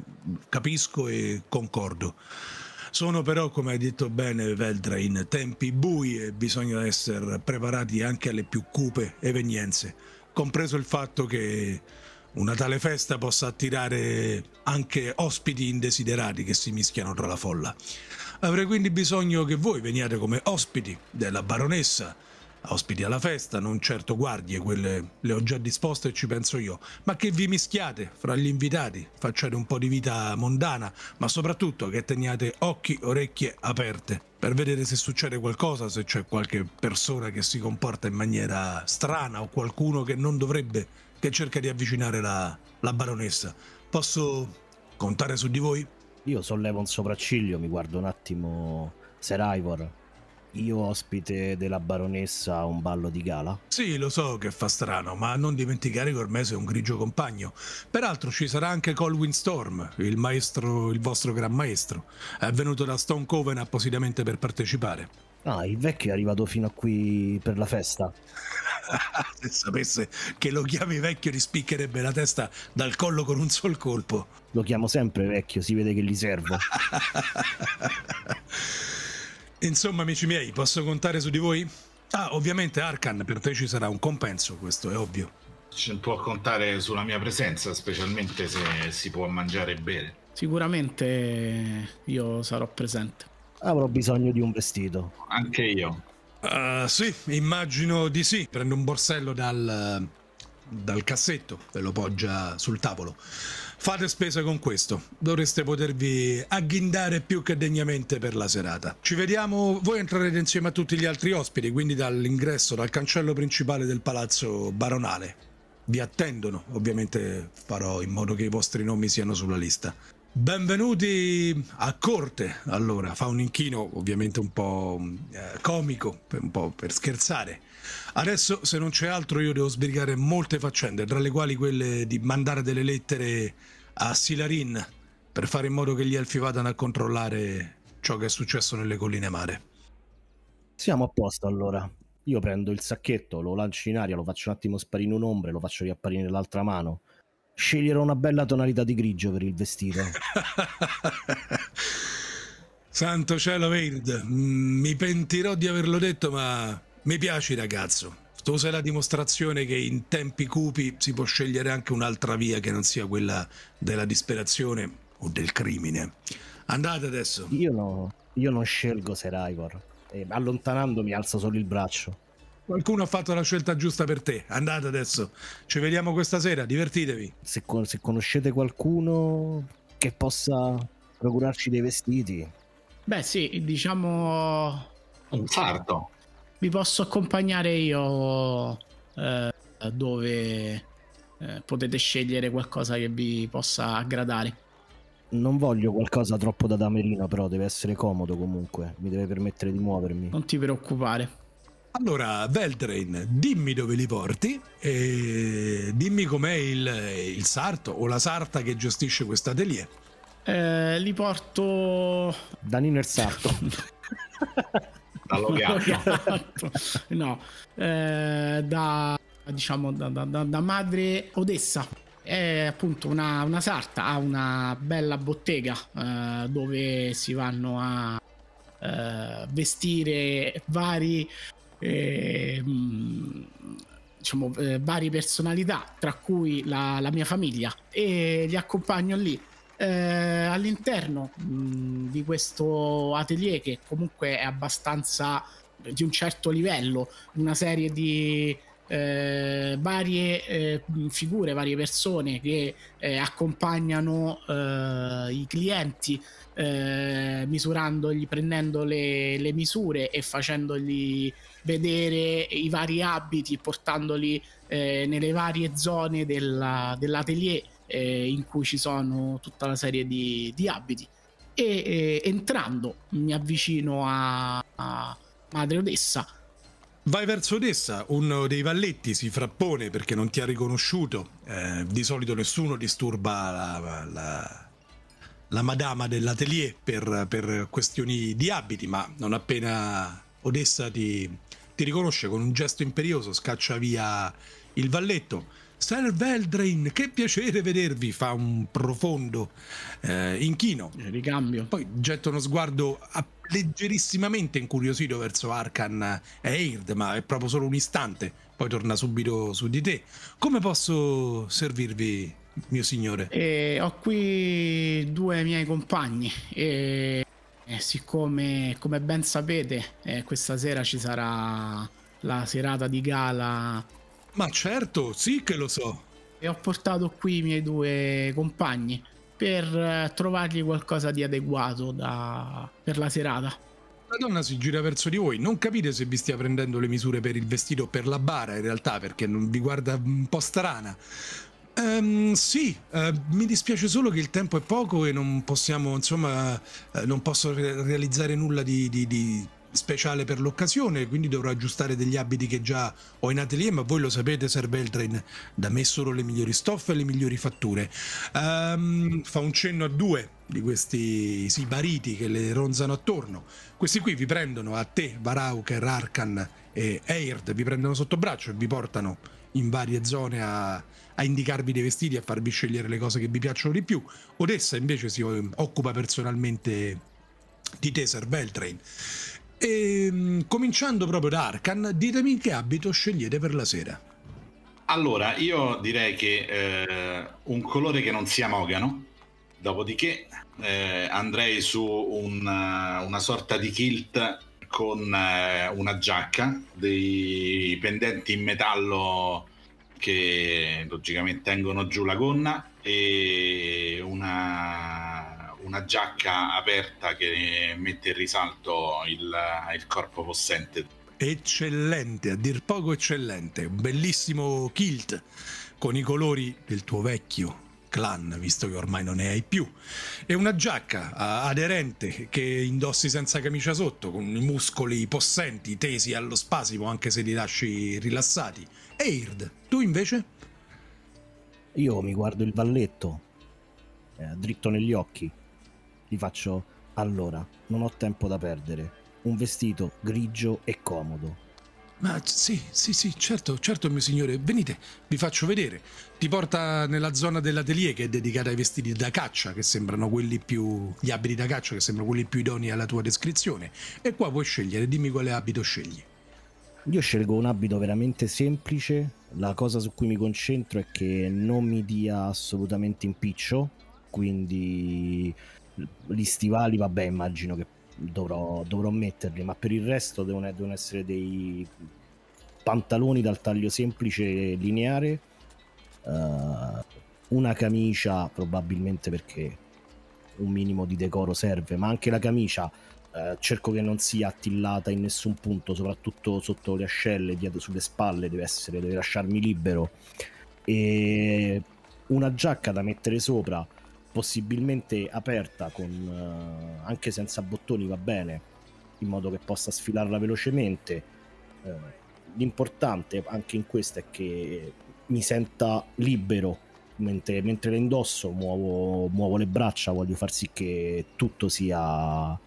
capisco e concordo. Sono però, come hai detto bene, Veldra, in tempi bui e bisogna essere preparati anche alle più cupe evenienze, compreso il fatto che una tale festa possa attirare anche ospiti indesiderati che si mischiano tra la folla. Avrei quindi bisogno che voi veniate come ospiti della baronessa ospiti alla festa, non certo guardie, quelle le ho già disposte e ci penso io, ma che vi mischiate fra gli invitati, facciate un po' di vita mondana, ma soprattutto che teniate occhi, orecchie aperte per vedere se succede qualcosa, se c'è qualche persona che si comporta in maniera strana o qualcuno che non dovrebbe, che cerca di avvicinare la, la baronessa. Posso contare su di voi? Io sollevo un sopracciglio, mi guardo un attimo Seraivor io ospite della baronessa a un ballo di gala? Sì, lo so che fa strano, ma non dimenticare che ormai sei un grigio compagno. Peraltro ci sarà anche Colwyn Storm, il maestro, il vostro gran maestro. È venuto da Stone Coven appositamente per partecipare. Ah, il vecchio è arrivato fino a qui per la festa. Se sapesse che lo chiami vecchio ti spiccherebbe la testa dal collo con un sol colpo. Lo chiamo sempre vecchio, si vede che gli servo. Insomma, amici miei, posso contare su di voi? Ah, ovviamente Arkan, per te ci sarà un compenso, questo è ovvio. Ci può contare sulla mia presenza, specialmente se si può mangiare e bere. Sicuramente io sarò presente. Avrò bisogno di un vestito. Anche io. Uh, sì, immagino di sì. Prendo un borsello dal, dal cassetto e lo poggia sul tavolo. Fate spesa con questo, dovreste potervi agghindare più che degnamente per la serata. Ci vediamo, voi entrerete insieme a tutti gli altri ospiti, quindi dall'ingresso, dal cancello principale del palazzo baronale. Vi attendono, ovviamente farò in modo che i vostri nomi siano sulla lista. Benvenuti a corte, allora, fa un inchino ovviamente un po' eh, comico, un po' per scherzare. Adesso, se non c'è altro, io devo sbrigare molte faccende, tra le quali quelle di mandare delle lettere a Silarin per fare in modo che gli elfi vadano a controllare ciò che è successo nelle colline mare. Siamo a posto allora. Io prendo il sacchetto, lo lancio in aria, lo faccio un attimo sparire in un'ombra e lo faccio riapparire nell'altra mano. Sceglierò una bella tonalità di grigio per il vestito. Santo cielo Verde, mi pentirò di averlo detto, ma mi piaci ragazzo. Tu sei la dimostrazione che in tempi cupi si può scegliere anche un'altra via che non sia quella della disperazione o del crimine. Andate adesso. Io, no, io non scelgo Seraivor. E allontanandomi alzo solo il braccio. Qualcuno ha fatto la scelta giusta per te. Andate adesso. Ci vediamo questa sera. Divertitevi. Se, se conoscete qualcuno che possa procurarci dei vestiti. Beh, sì, diciamo. Un sarto vi posso accompagnare io eh, dove eh, potete scegliere qualcosa che vi possa aggradare. Non voglio qualcosa troppo da damerino, però deve essere comodo comunque, mi deve permettere di muovermi. Non ti preoccupare. Allora, Veldrain, dimmi dove li porti e dimmi com'è il, il sarto o la sarta che gestisce questo atelier. Eh, li porto... Danino il sarto. Esatto. no, eh, da, diciamo, da, da, da, madre Odessa. È appunto una, una sarta, ha una bella bottega eh, dove si vanno a eh, vestire vari eh, diciamo, eh, varie personalità, tra cui la, la, mia famiglia, e li accompagno lì eh, all'interno mh, di questo atelier che comunque è abbastanza di un certo livello, una serie di eh, varie eh, figure, varie persone che eh, accompagnano eh, i clienti, eh, misurandogli, prendendo le, le, misure e facendogli vedere i vari abiti, portandoli eh, nelle varie zone della, dell'atelier eh, in cui ci sono tutta una serie di, di abiti e eh, entrando mi avvicino a, a Madre Odessa Vai verso Odessa, uno dei valletti si frappone perché non ti ha riconosciuto. Eh, di solito nessuno disturba la, la, la madama dell'atelier per, per, questioni di abiti, ma non appena Odessa ti, ti riconosce con un gesto imperioso, scaccia via il valletto Sir Veldrain, che piacere vedervi, fa un profondo eh, inchino. Ricambio. Poi getta uno sguardo leggerissimamente incuriosito verso Arkan e Eird, ma è proprio solo un istante, poi torna subito su di te. Come posso servirvi, mio signore? Eh, ho qui due miei compagni e, e siccome, come ben sapete, eh, questa sera ci sarà la serata di gala ma certo, sì che lo so. E ho portato qui i miei due compagni per eh, trovargli qualcosa di adeguato da... per la serata. La donna si gira verso di voi, non capite se vi stia prendendo le misure per il vestito o per la bara in realtà, perché non vi guarda un po' strana. Um, sì, uh, mi dispiace solo che il tempo è poco e non possiamo, insomma, uh, non posso re- realizzare nulla di, di, di speciale per l'occasione, quindi dovrò aggiustare degli abiti che già ho in atelier, ma voi lo sapete, serve il train da me solo le migliori stoffe e le migliori fatture. Um, fa un cenno a due di questi sibariti che le ronzano attorno. Questi qui vi prendono a te, Varauker, Arkan e Eird, vi prendono sotto braccio e vi portano in varie zone a, a indicarvi dei vestiti, a farvi scegliere le cose che vi piacciono di più. Odessa invece si occupa personalmente di te, Sir Beltrain. E ehm, cominciando proprio da Arkan, ditemi che abito scegliete per la sera. Allora, io direi che eh, un colore che non sia mogano, dopodiché eh, andrei su una, una, sorta di kilt con eh, una giacca, dei pendenti in metallo che logicamente tengono giù la gonna e una una giacca aperta che mette in risalto il, il corpo possente. Eccellente, a dir poco eccellente, un bellissimo kilt con i colori del tuo vecchio clan, visto che ormai non ne hai più, e una giacca aderente che indossi senza camicia sotto, con i muscoli possenti, tesi allo spasimo, anche se li lasci rilassati. Eird, tu invece? Io mi guardo il valletto, eh, dritto negli occhi, gli faccio allora, non ho tempo da perdere. Un vestito grigio e comodo. Ma sì, sì, sì, certo, certo, mio signore. Venite, vi faccio vedere. Ti porta nella zona dell'atelier che è dedicata ai vestiti da caccia, che sembrano quelli più. gli abiti da caccia, che sembrano quelli più idonei alla tua descrizione. E qua puoi scegliere, dimmi quale abito scegli. Io scelgo un abito veramente semplice. La cosa su cui mi concentro è che non mi dia assolutamente impiccio. Quindi gli stivali, vabbè, immagino che dovrò, dovrò metterli, ma per il resto devono, devono, essere dei pantaloni dal taglio semplice lineare, uh, una camicia probabilmente perché un minimo di decoro serve, ma anche la camicia uh, cerco che non sia attillata in nessun punto, soprattutto sotto le ascelle, dietro sulle spalle, deve, essere, deve lasciarmi libero. E una giacca da mettere sopra possibilmente aperta con, uh, anche senza bottoni va bene in modo che possa sfilarla velocemente. Uh, l'importante anche in questo è che mi senta libero. Mentre, mentre le indosso muovo, muovo le braccia voglio far sì che tutto sia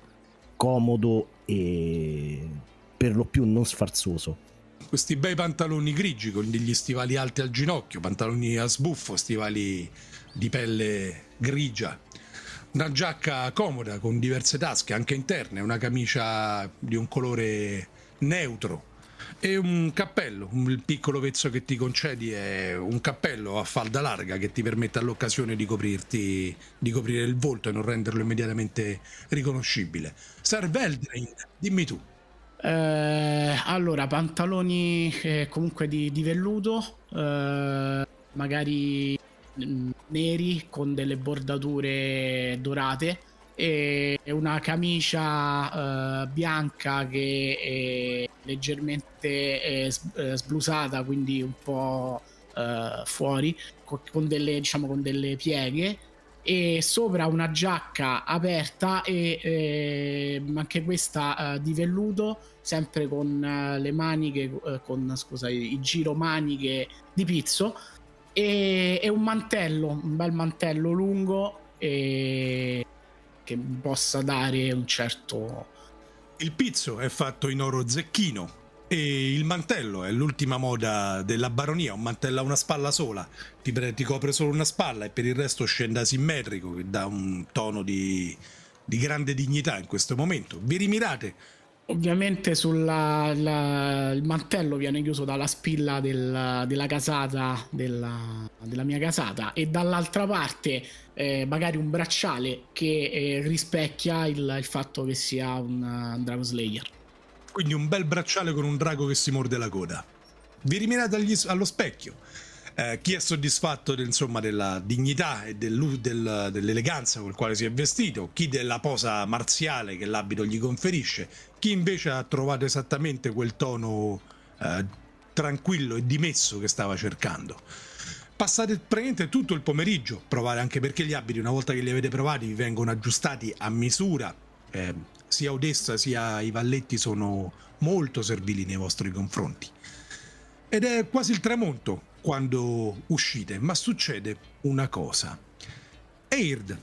comodo e per lo più non sfarzoso. Questi bei pantaloni grigi con degli stivali alti al ginocchio pantaloni a sbuffo stivali di pelle grigia, una giacca comoda con diverse tasche anche interne, una camicia di un colore neutro e un cappello, il piccolo vezzo che ti concedi è un cappello a falda larga che ti permette all'occasione di coprirti, di coprire il volto e non renderlo immediatamente riconoscibile. Serve Eldrain, dimmi tu. Eh, allora, pantaloni eh, comunque di, di velluto, eh, magari neri con delle bordature dorate e una camicia uh, bianca che è leggermente è sblusata quindi un po' uh, fuori con delle, diciamo, con delle pieghe. E sopra una giacca aperta e eh, anche questa uh, di velluto sempre con uh, le maniche uh, con scusa i giro maniche di pizzo e, e un mantello, un bel mantello lungo e che possa dare un certo... Il pizzo è fatto in oro zecchino e il mantello è l'ultima moda della baronia, un mantello a una spalla sola, ti, pre- ti copre solo una spalla e per il resto scende asimmetrico che dà un tono di, di grande dignità in questo momento. Vi rimirate Ovviamente sulla, la, il mantello viene chiuso dalla spilla del, della casata della, della, mia casata e dall'altra parte eh, magari un bracciale che eh, rispecchia il, il, fatto che sia un, Dragon Slayer. Quindi un bel bracciale con un drago che si morde la coda. Vi rimirate agli, allo specchio eh, chi è soddisfatto insomma, della dignità e del, del, dell'eleganza con il quale si è vestito, chi della posa marziale che l'abito gli conferisce, chi invece ha trovato esattamente quel tono eh, tranquillo e dimesso che stava cercando. Passate praticamente tutto il pomeriggio, provare anche perché gli abiti una volta che li avete provati vi vengono aggiustati a misura, eh, sia Odessa sia i Valletti sono molto servili nei vostri confronti. Ed è quasi il tramonto quando uscite, ma succede una cosa. Eird,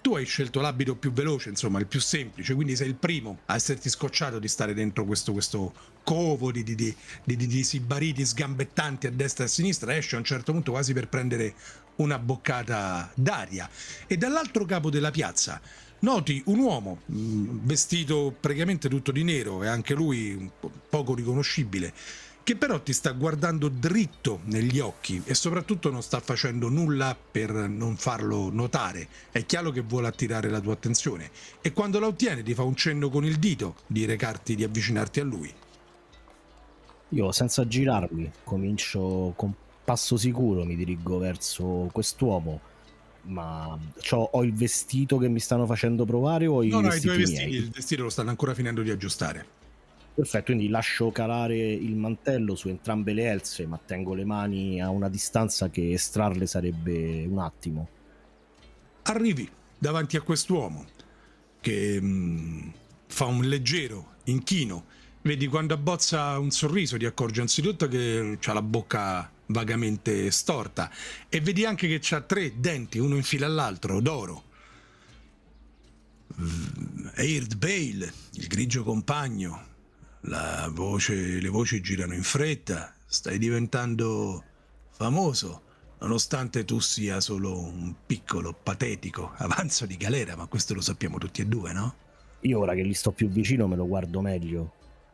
tu hai scelto l'abito più veloce, insomma, il più semplice, quindi sei il primo a esserti scocciato di stare dentro questo, questo covo di, di, di, di, di sibariti sgambettanti a destra e a sinistra, esce a un certo punto quasi per prendere una boccata d'aria. E dall'altro capo della piazza noti un uomo mm, vestito praticamente tutto di nero e anche lui poco riconoscibile che però ti sta guardando dritto negli occhi e soprattutto non sta facendo nulla per non farlo notare. È chiaro che vuole attirare la tua attenzione e quando la ottiene ti fa un cenno con il dito di recarti, di avvicinarti a lui. Io senza girarmi comincio con passo sicuro, mi dirigo verso quest'uomo ma ho il vestito che mi stanno facendo provare o i no, no, i tuoi vestiti, il vestito lo stanno ancora finendo di aggiustare. Perfetto, quindi lascio calare il mantello su entrambe le elze, ma tengo le mani a una distanza che estrarle sarebbe un attimo. Arrivi davanti a quest'uomo che mh, mm, fa un leggero inchino. Vedi quando abbozza un sorriso, ti accorgi anzitutto che ha la bocca vagamente storta e vedi anche che ha tre denti, uno in fila all'altro, d'oro. Mm, Eird Bale, il grigio compagno, voce, le voci girano in fretta, stai diventando famoso, nonostante tu sia solo un piccolo, patetico avanzo di galera, ma questo lo sappiamo tutti e due, no? Io ora che li sto più vicino me lo guardo meglio,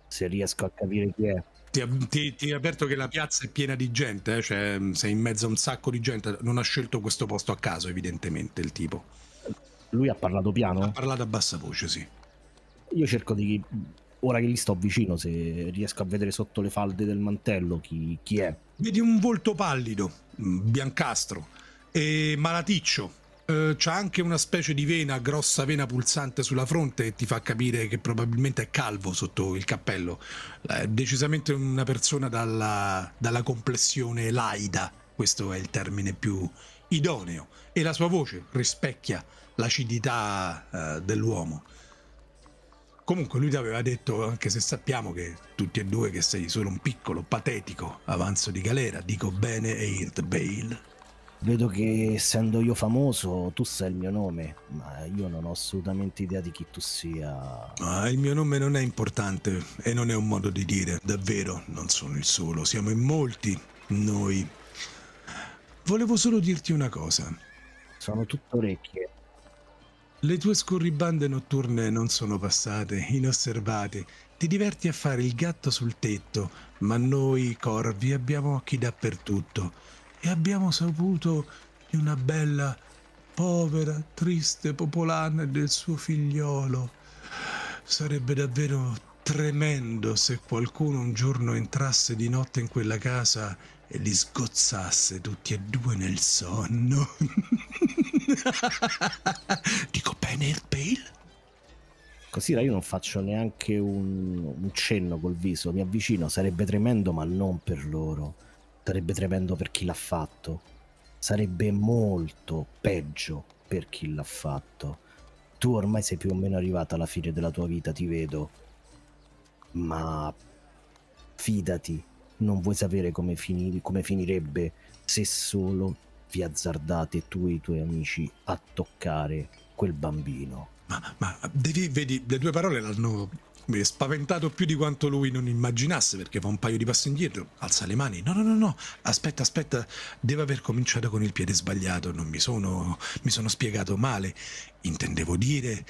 se riesco a capire chi è. Ti, ti, ti avverto che la piazza è piena di gente, eh? cioè sei in mezzo a un sacco di gente, non ha scelto questo posto a caso evidentemente il tipo. Lui ha parlato piano? Ha parlato a bassa voce, sì. Io cerco di ora che gli sto vicino, se riesco a vedere sotto le falde del mantello chi, chi è. Vedi un volto pallido, mm, biancastro e malaticcio. Eh, c'ha anche una specie di vena, grossa vena pulsante sulla fronte e ti fa capire che probabilmente è calvo sotto il cappello. È decisamente una persona dalla, dalla complessione laida, questo è il termine più idoneo. E la sua voce rispecchia l'acidità eh, dell'uomo. Comunque lui ti aveva detto, anche se sappiamo che tutti e due che sei solo un piccolo, patetico avanzo di galera, dico bene Eird Bale. Vedo che essendo io famoso tu sai il mio nome, ma io non ho assolutamente idea di chi tu sia. Ah, il mio nome non è importante e non è un modo di dire, davvero, non sono il solo, siamo in molti, noi. Volevo solo dirti una cosa. Sono tutto orecchie. Le tue scorribande notturne non sono passate, inosservate. Ti diverti a fare il gatto sul tetto, ma noi corvi abbiamo occhi dappertutto e abbiamo saputo di una bella, povera, triste popolana e del suo figliolo. Sarebbe davvero tremendo se qualcuno un giorno entrasse di notte in quella casa e li sgozzasse tutti e due nel sonno. Dico bene, Earthbale? Così io non faccio neanche un, un, cenno col viso, mi avvicino, sarebbe tremendo ma non per loro, sarebbe tremendo per chi l'ha fatto, sarebbe molto peggio per chi l'ha fatto. Tu ormai sei più o meno arrivata alla fine della tua vita, ti vedo, ma fidati, non vuoi sapere come, finire, come finirebbe se solo vi azzardate tu e i tuoi amici a toccare quel bambino. Ma, ma devi, vedi, le tue parole l'hanno spaventato più di quanto lui non immaginasse perché fa un paio di passi indietro, alza le mani. No, no, no, no, aspetta, aspetta, deve aver cominciato con il piede sbagliato, non mi sono, mi sono spiegato male. Intendevo dire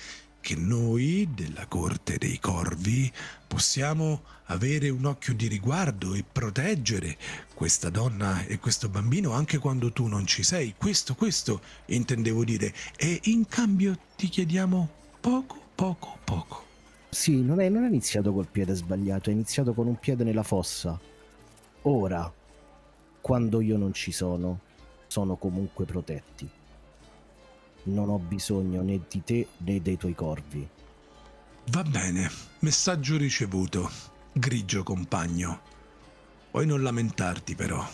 che noi della corte dei corvi possiamo avere un occhio di riguardo e proteggere questa donna e questo bambino anche quando tu non ci sei. Questo, questo intendevo dire. E in cambio ti chiediamo poco, poco, poco. Sì, non è, non è iniziato col piede sbagliato, è iniziato con un piede nella fossa. Ora, quando io non ci sono, sono comunque protetti non ho bisogno né di te né dei tuoi corvi. Va bene, messaggio ricevuto, grigio compagno. Puoi non lamentarti però.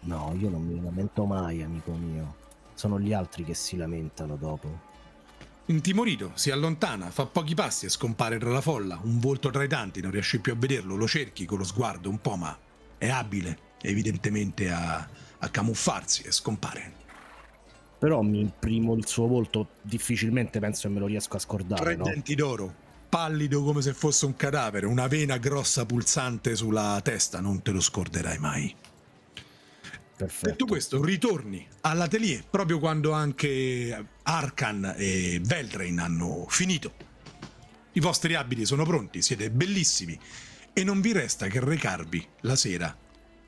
No, io non mi lamento mai, amico mio. Sono gli altri che si lamentano dopo. Intimorito, si allontana, fa pochi passi e scompare tra la folla. Un volto tra i tanti, non riesci più a vederlo, lo cerchi con lo sguardo un po', ma è abile, evidentemente, a, a camuffarsi e scompare però mi imprimo il suo volto, difficilmente penso che me lo riesco a scordare. Tre no? denti d'oro, pallido come se fosse un cadavere, una vena grossa pulsante sulla testa, non te lo scorderai mai. Perfetto. Detto questo, ritorni all'atelier proprio quando anche Arkan e Veldrain hanno finito. I vostri abiti sono pronti, siete bellissimi e non vi resta che recarvi la sera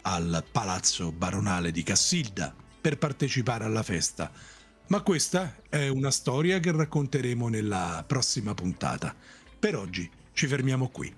al palazzo baronale di Cassilda per partecipare alla festa. Ma questa è una storia che racconteremo nella prossima puntata. Per oggi ci fermiamo qui.